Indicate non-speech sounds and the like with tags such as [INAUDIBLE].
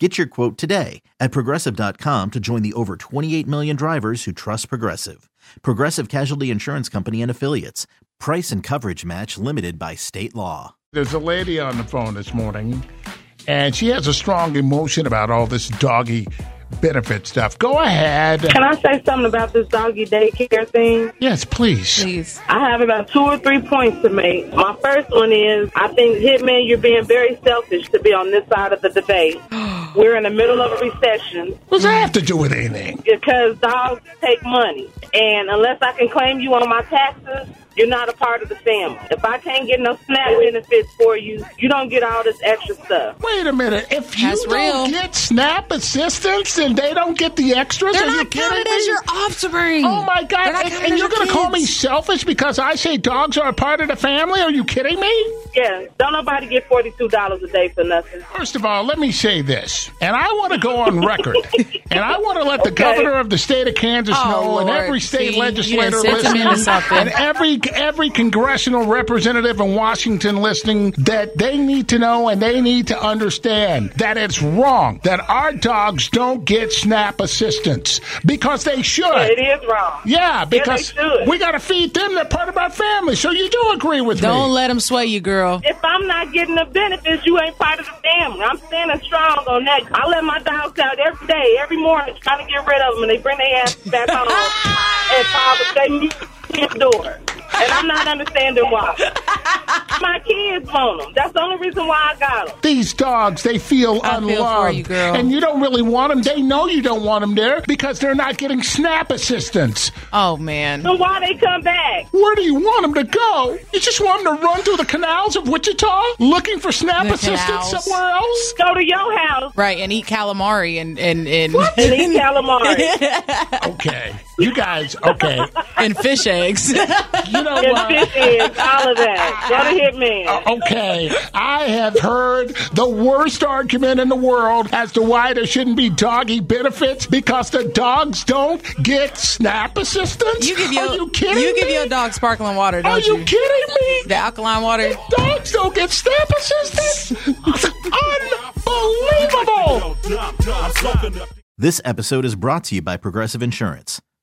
Get your quote today at progressive.com to join the over 28 million drivers who trust Progressive. Progressive Casualty Insurance Company and Affiliates. Price and coverage match limited by state law. There's a lady on the phone this morning, and she has a strong emotion about all this doggy benefit stuff. Go ahead. Can I say something about this doggy daycare thing? Yes, please. Please. I have about two or three points to make. My first one is I think, Hitman, you're being very selfish to be on this side of the debate. [GASPS] [GASPS] We're in the middle of a recession What does that have to do with anything? because dogs take money. And unless I can claim you on my taxes, you're not a part of the family. If I can't get no SNAP benefits for you, you don't get all this extra stuff. Wait a minute. If you That's don't real. get SNAP assistance and they don't get the extras, They're are you not kidding counted me? as your offspring. Oh my God! not And, and you're going to call me selfish because I say dogs are a part of the family? Are you kidding me? Yeah, don't nobody get $42 a day for nothing. First of all, let me say this, and I want to go on record, [LAUGHS] and I want to let the Okay. governor of the state of Kansas Oh, know, and every state See, legislator done sent him listening, and every every congressional representative in Washington listening, that they need to know and they need to understand that it's wrong that our dogs don't get SNAP assistance because they should. It is wrong. Yeah, because should. we got to feed them. They're part of our family. So you do agree with me. Don't let them sway you, girl. If I'm not getting the benefits, you ain't part of the family. I'm standing strong on that. I let my dogs out every day, every morning, trying to get rid of them, and they bring their ass back home [LAUGHS] and Father, they meet the door. And I'm not understanding why. My kids want them. That's the only reason why I got them. These dogs, they feel I feel unloved. for you, girl. And you don't really want them. They know you don't want them there because they're not getting SNAP assistance. Oh, man. So why they come back? Where do you want them to go? You just want them to run through the canals of Wichita looking for SNAP The assistance canals. somewhere else? Go to your house Right, and eat calamari and and and, and eat [LAUGHS] calamari Okay. You guys, okay. and fish eggs. You know and what? fish eggs, all of that. Go to Hitman. Uh, okay, I have heard the worst argument in the world as to why there shouldn't be doggy benefits because the dogs don't get SNAP assistance. You give your Are you kidding you give me? your dog sparkling water, don't Are you kidding me? The alkaline water. Dogs don't get SNAP assistance. Unbelievable. This episode is brought to you by Progressive Insurance.